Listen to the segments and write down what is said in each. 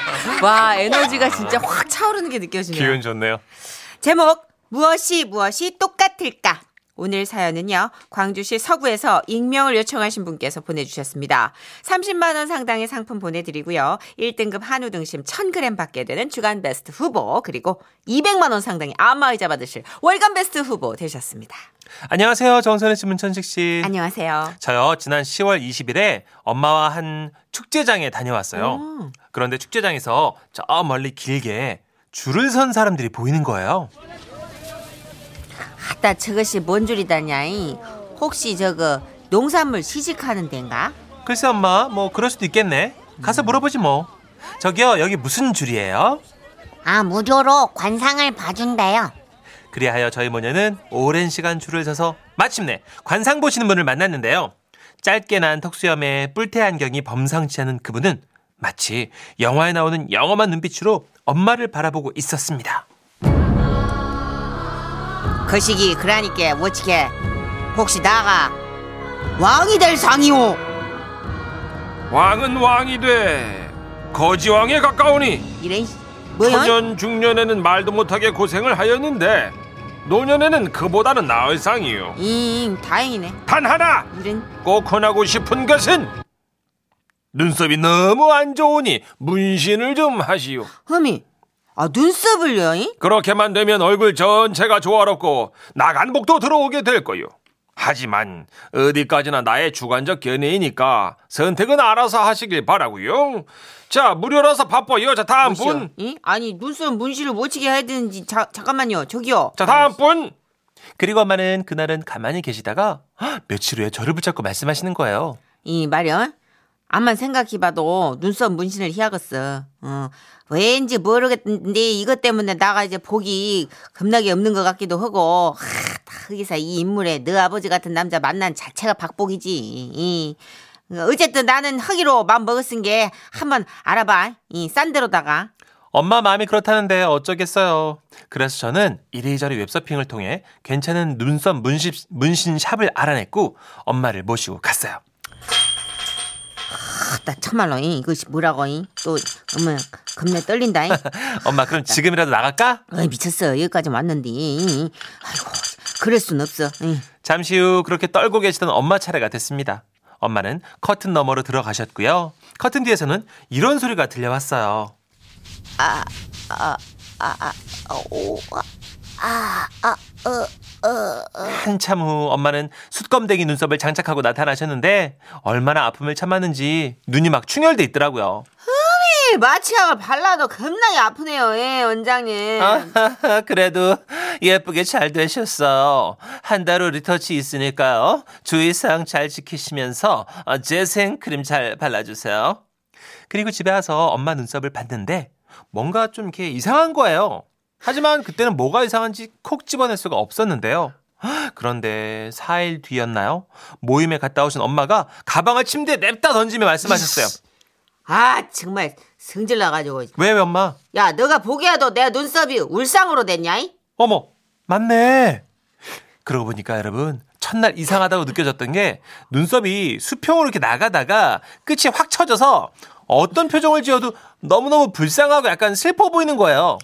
와, 에너지가 진짜 확 차오르는 게 느껴지네요. 기운 좋네요. 제목 무엇이 무엇이 똑같을까? 오늘 사연은요. 광주시 서구에서 익명을 요청하신 분께서 보내주셨습니다. 30만 원 상당의 상품 보내드리고요. 1등급 한우 등심 1000g 받게 되는 주간 베스트 후보 그리고 200만 원 상당의 안마의자 받으실 월간 베스트 후보 되셨습니다. 안녕하세요. 정선혜 씨, 문천식 씨. 안녕하세요. 저요, 지난 10월 20일에 엄마와 한 축제장에 다녀왔어요. 음. 그런데 축제장에서 저 멀리 길게 줄을 선 사람들이 보이는 거예요. 아따 저것이 뭔 줄이다냐이? 혹시 저거 농산물 시식하는 데인가? 글쎄 엄마, 뭐 그럴 수도 있겠네. 가서 물어보지 뭐. 저기요, 여기 무슨 줄이에요? 아, 무료로 관상을 봐준대요. 그리하여 저희 모녀는 오랜 시간 줄을 서서 마침내 관상 보시는 분을 만났는데요. 짧게 난 턱수염에 뿔테 안경이 범상치 않은 그분은 마치 영화에 나오는 영험한 눈빛으로 엄마를 바라보고 있었습니다. 그 시기 그러니까 어찌게 혹시 나가 왕이 될 상이오? 왕은 왕이 돼. 거지왕에 가까우니 이래 뭐야? 초년 중년에는 말도 못하게 고생을 하였는데 노년에는 그보다는 나을 상이요 잉 다행이네. 단 하나 이런 꼭 권하고 싶은 것은 눈썹이 너무 안 좋으니 문신을 좀 하시오. 흠이 아 눈썹을요? 잉? 그렇게만 되면 얼굴 전체가 조화롭고 나간 복도 들어오게 될 거요. 하지만 어디까지나 나의 주관적 견해이니까 선택은 알아서 하시길 바라고요. 자 무료라서 바빠요. 자 다음 뭐시여? 분. 잉? 아니 눈썹 문신을 못치게 해야 되는지 자, 잠깐만요 저기요 자 다음 분. 그리고 엄마는 그날은 가만히 계시다가 헉, 며칠 후에 저를 붙잡고 말씀하시는 거예요. 이 말이야 암만 생각해봐도 눈썹 문신을 해야겠어. 어, 왠지 모르겠는데 이것 때문에 나가 이제 복이 겁나게 없는 것 같기도 하고 하, 다 거기서 이 인물에 너 아버지 같은 남자 만난 자체가 박복이지. 이, 어쨌든 나는 하기로 마음 먹었은 게 한번 알아봐. 이 싼 데로다가. 엄마 마음이 그렇다는데 어쩌겠어요. 그래서 저는 이리저리 웹서핑을 통해 괜찮은 눈썹 문신, 문신 샵을 알아냈고 엄마를 모시고 갔어요. 나 참말로 이, 이것이 뭐라고 이? 또 어머 겁나 떨린다 이. 엄마 그럼 지금이라도 나갈까? 어이 미쳤어 여기까지 왔는데 이. 아이고 그럴 순 없어 이. 잠시 후 그렇게 떨고 계시던 엄마 차례가 됐습니다. 엄마는 커튼 너머로 들어가셨고요. 커튼 뒤에서는 이런 소리가 들려왔어요. 한참 후 엄마는 숯검댕이 눈썹을 장착하고 나타나셨는데 얼마나 아픔을 참았는지 눈이 막 충혈돼 있더라고요. 이 마취약을 발라도 겁나게 아프네요 예 원장님 그래도 예쁘게 잘 되셨어요. 한달 후 리터치 있으니까요. 주의사항 잘 지키시면서 어, 재생 크림 잘 발라주세요. 그리고 집에 와서 엄마 눈썹을 봤는데 뭔가 좀 이렇게 이상한 거예요. 하지만 그때는 뭐가 이상한지 콕 집어낼 수가 없었는데요. 그런데 4일 뒤였나요? 모임에 갔다 오신 엄마가 가방을 침대에 냅다 던지며 말씀하셨어요. 아 정말 성질 나가지고 왜, 왜 엄마? 야 너가 보기에도 내 눈썹이 울상으로 됐냐 이? 어머, 맞네. 그러고 보니까 여러분, 첫날 이상하다고 느껴졌던 게 눈썹이 수평으로 이렇게 나가다가 끝이 확 쳐져서 어떤 표정을 지어도 너무너무 불쌍하고 약간 슬퍼 보이는 거예요.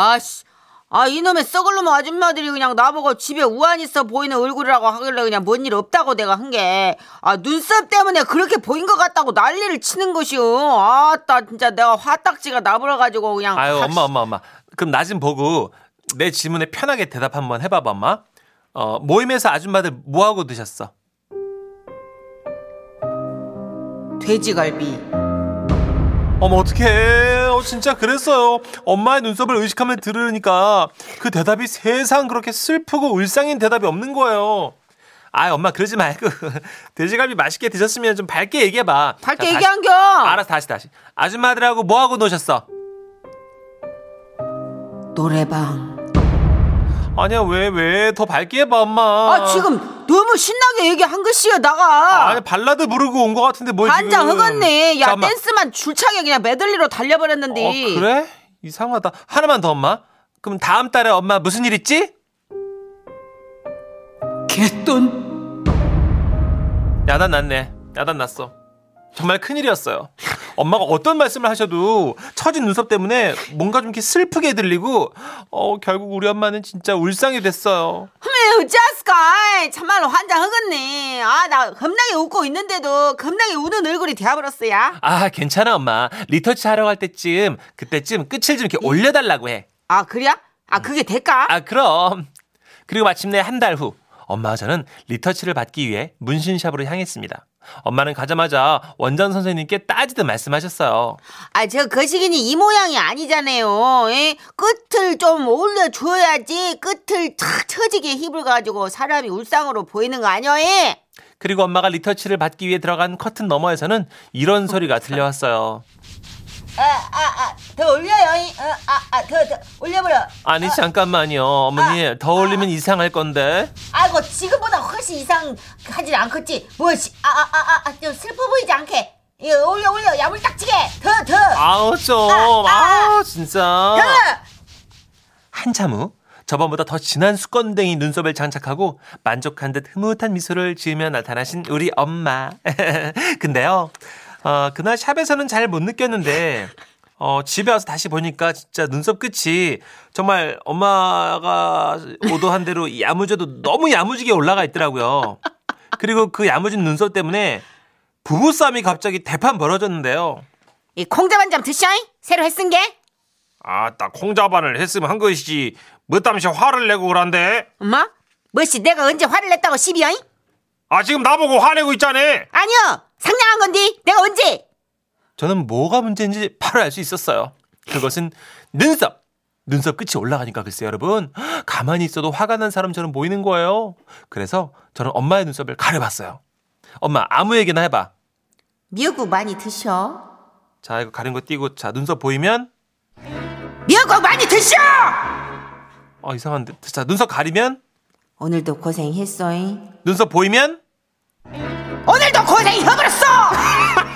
아씨 아 이놈의 썩을 놈 아줌마들이 그냥 나보고 집에 우한 있어 보이는 얼굴이라고 하길래 그냥 뭔 일 없다고 내가 한 게 아 눈썹 때문에 그렇게 보인 것 같다고 난리를 치는 것이오 아따 진짜 내가 화딱지가 나불어가지고 그냥 아유, 확- 엄마, 엄마, 엄마. 그럼 나 좀 보고 내 질문에 편하게 대답 한번 해봐봐, 엄마. 어, 모임에서 아줌마들 뭐 하고 드셨어? 돼지갈비 어머, 어떡해. 어, 진짜 그랬어요. 엄마의 눈썹을 의식하며 들으니까 그 대답이 세상 그렇게 슬프고 울상인 대답이 없는 거예요. 아, 엄마 그러지 말고 돼지갈비 맛있게 드셨으면 좀 밝게 얘기해봐. 밝게 얘기한겨 알았어, 다시 다시. 아줌마들하고 뭐 하고 노셨어? 노래방 아니야, 왜 왜 더 밝게 해봐, 엄마. 아 지금 너무 신나게 얘기한 것이여 나가 아니 발라드 부르고 온 것 같은데 뭘 반장 지금. 흑었네 야 잠깐만. 댄스만 줄차게 그냥 메들리로 달려버렸는데 어, 그래? 이상하다. 하나만 더 엄마. 그럼 다음 달에 엄마 무슨 일 있지? 개돈 야단 났네. 야단 났어. 정말 큰일이었어요. 엄마가 어떤 말씀을 하셔도 처진 눈썹 때문에 뭔가 좀 이렇게 슬프게 들리고 어 결국 우리 엄마는 진짜 울상이 됐어요. 흠, 어쩌스까? 참말로 환장하겠네. 아, 나 겁나게 웃고 있는데도 겁나게 우는 얼굴이 되어버렸어야. 아 괜찮아 엄마 리터치 하러 갈 때쯤 그때쯤 끝을 좀 이렇게 올려달라고 해. 아, 그래? 아, 그게 될까? 아 그럼 그리고 마침내 한 달 후 엄마와 저는 리터치를 받기 위해 문신샵으로 향했습니다. 엄마는 가자마자 원장 선생님께 따지듯 말씀하셨어요. 아, 저 거시기니 이 모양이 아니잖아요. 예? 끝을 좀 올려줘야지. 끝을 탁 처지게 힘을 가지고 사람이 울상으로 보이는 거 아니야? 예? 그리고 엄마가 리터치를 받기 위해 들어간 커튼 너머에서는 이런 소리가 들려왔어요. 아, 아, 아, 더 올려요. 이. 어, 아, 아, 더, 더 올려버려. 아니 잠깐만요 어머니 더 올리면 이상할 건데 아이고, 지금 보다 훨씬 이상 하질 않겠지. 뭐지? 아, 아, 아, 아, 아, 좀 슬퍼 보이지 않게. 이거 올려, 올려. 야물딱지게. 더, 더. 아우 좀아 진짜 더. 한참 후 저번보다 더 진한 수건댕이 눈썹을 장착하고 만족한 듯 흐뭇한 미소를 지으며 나타나신 우리 엄마. 근데요, 어, 그날 샵에서는 잘 못 느꼈는데, 어, 집에 와서 다시 보니까 진짜 눈썹 끝이 정말 엄마가 오도한 대로 야무져도 너무 야무지게 올라가 있더라고요. 그리고 그 야무진 눈썹 때문에 부부싸움이 갑자기 대판 벌어졌는데요. 이 콩자반 좀 드셔. 새로 했은 게. 아따 콩자반을 했으면 한 것이지 뭐 땀시 화를 내고 그런데 엄마? 뭐시 내가 언제 화를 냈다고 시비야? 잉? 아 지금 나보고 화내고 있자네 아니요. 상냥한 건디. 내가 언제? 저는 뭐가 문제인지 바로 알 수 있었어요. 그것은 눈썹. 눈썹 끝이 올라가니까 글쎄요, 여러분. 가만히 있어도 화가 난 사람처럼 보이는 거예요. 그래서 저는 엄마의 눈썹을 가려봤어요. 엄마, 아무 얘기나 해봐. 미역국 많이 드셔. 자, 이거 가린 거 띄고, 자, 눈썹 보이면? 미역국 많이 드셔. 어, 이상한데. 자, 눈썹 가리면? 오늘도 고생했어잉. 눈썹 보이면? 오늘도 고생해버렸어.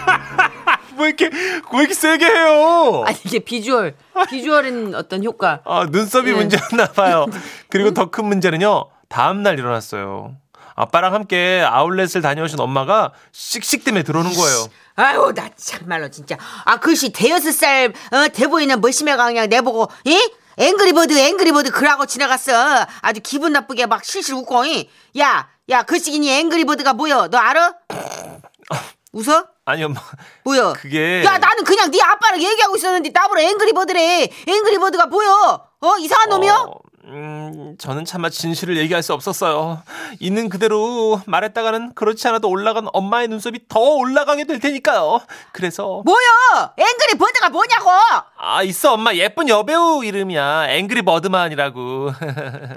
왜 이렇게, 왜 이렇게 세게 해요? 아니 이게 비주얼, 비주얼은 어떤 효과. 아, 눈썹이 네. 문제였나 봐요. 그리고 더 큰 문제는요. 다음 날 일어났어요. 아빠랑 함께 아울렛을 다녀오신 엄마가 씩씩 때문에 들어오는 거예요. 아유 나 참말로 진짜. 아 글씨 대여섯 살 어, 돼 보이는 머시매가 그냥 내보고 이 앵그리버드 앵그리버드 그러고 지나갔어. 아주 기분 나쁘게 막 실실 웃고. 이. 야, 야 글씨기니 앵그리버드가 뭐여? 너 알아? 웃어? 아니, 엄마. 뭐여? 그게. 야 나는 그냥 네 아빠랑 얘기하고 있었는데 나보러 앵그리버드래. 앵그리버드가 뭐여? 어 이상한? 어, 음, 저는 차마 진실을 얘기할 수 없었어요. 있는 그대로 말했다가는 그렇지 않아도 올라간 엄마의 눈썹이 더 올라가게 될 테니까요. 그래서 뭐여? 앵그리버드가 뭐냐고? 아 있어 엄마 예쁜 여배우 이름이야 앵그리 버드만이라고.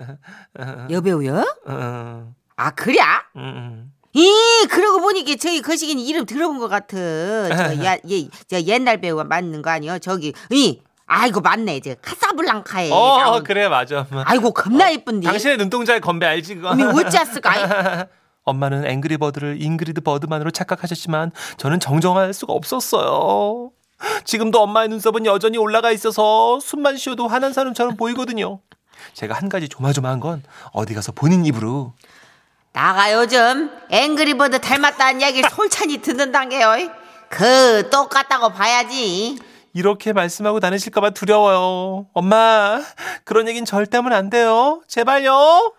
여배우여? 음, 아 그래? 음. 이 그러고 보니까 저희 거시기는 이름 들어본 것 같아. 저, 야, 예, 저 옛날 배우가 맞는 거 아니요? 저기 이 아이고 맞네 저 카사블랑카에. 어 나온- 그래 맞아. 아이고 겁나 예쁜데. 당신의 눈동자에 건배 알지 그거? 어미 어찌했을까? 엄마는 Angry Bird를 잉그리드 버그만으로 착각하셨지만 저는 정정할 수가 없었어요. 지금도 엄마의 눈썹은 여전히 올라가 있어서 숨만 쉬어도 화난 사람처럼 보이거든요. 제가 한 가지 조마조마한 건 어디 가서 본인 입으로 나가 요즘 Angry Bird 닮았다는 얘기를 솔찬히 듣는단 게요. 그 똑같다고 봐야지. 이렇게 말씀하고 다니실까봐 두려워요. 엄마, 그런 얘긴 절대 하면 안 돼요. 제발요.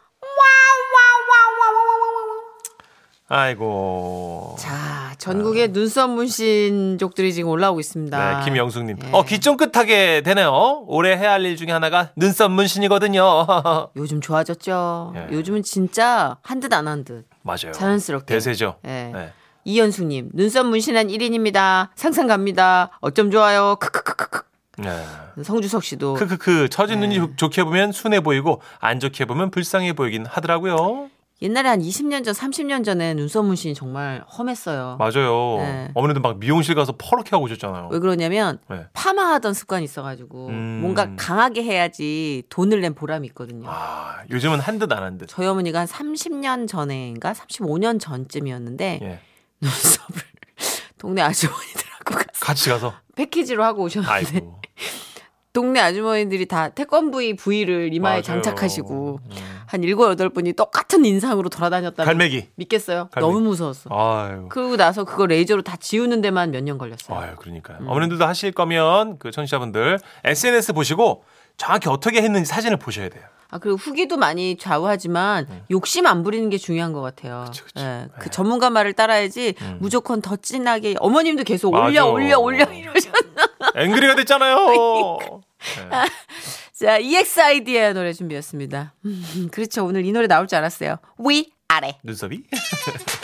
아이고. 자 전국의 눈썹 문신족들이 지금 올라오고 있습니다. 네, 김영숙님. 예. 어, 귀 쫑긋하게 되네요. 올해 해야 할 일 중에 하나가 눈썹 문신이거든요. 요즘 좋아졌죠. 예. 요즘은 진짜 한 듯 안 한 듯. 맞아요. 자연스럽게. 대세죠. 예. 네. 이현숙님 눈썹 문신한 1인입니다. 상상 갑니다. 어쩜 좋아요. 크크크크크. 네. 성주석 씨도 크크크 처진 네. 눈이 좋- 좋게 보면 순해 보이고 안 좋게 보면 불쌍해 보이긴 하더라고요. 옛날에 한 20년 전, 30년 전에 눈썹 문신이 정말 험했어요. 맞아요. 네. 어머니도 막 미용실 가서 퍼렇게 하고 오셨잖아요. 왜 그러냐면 네. 파마하던 습관이 있어가지고 음. 뭔가 강하게 해야지 돈을 낸 보람이 있거든요. 아, 요즘은 한 듯 안 한 듯. 저희 어머니가 한 30년 전에인가 35년 전쯤이었는데 예. 눈썹을 동네 아주머니들하고 가서 같이 가서. 패키지로 하고 오셨는데. 동네 아주머니들이 다 태권브이 부위를 이마에 맞아요. 장착하시고 음. 한 일곱 여덟 분이 똑같은 인상으로 돌아다녔다는 갈매기. 믿겠어요? 갈매기. 너무 무서웠어. 아유. 그러고 나서 그거 레이저로 다 지우는 데만 몇 년 걸렸어요. 아유, 그러니까요. 어머님들도 하실 거면 그 청취자분들 SNS 보시고 정확히 어떻게 했는지 사진을 보셔야 돼요. 아 그리고 후기도 많이 좌우하지만 욕심 안 부리는 게 중요한 것 같아요. 네. 그쵸, 그쵸. 예, 그 네. 전문가 말을 따라야지 무조건 더 진하게 어머님도 계속 올려 맞아. 올려 올려 이러셨나. 앵그리가 됐잖아요. 자 EXID의 노래 준비했습니다. 음, 그렇죠 오늘 이 노래 나올 줄 알았어요. 위 아래. 눈썹이?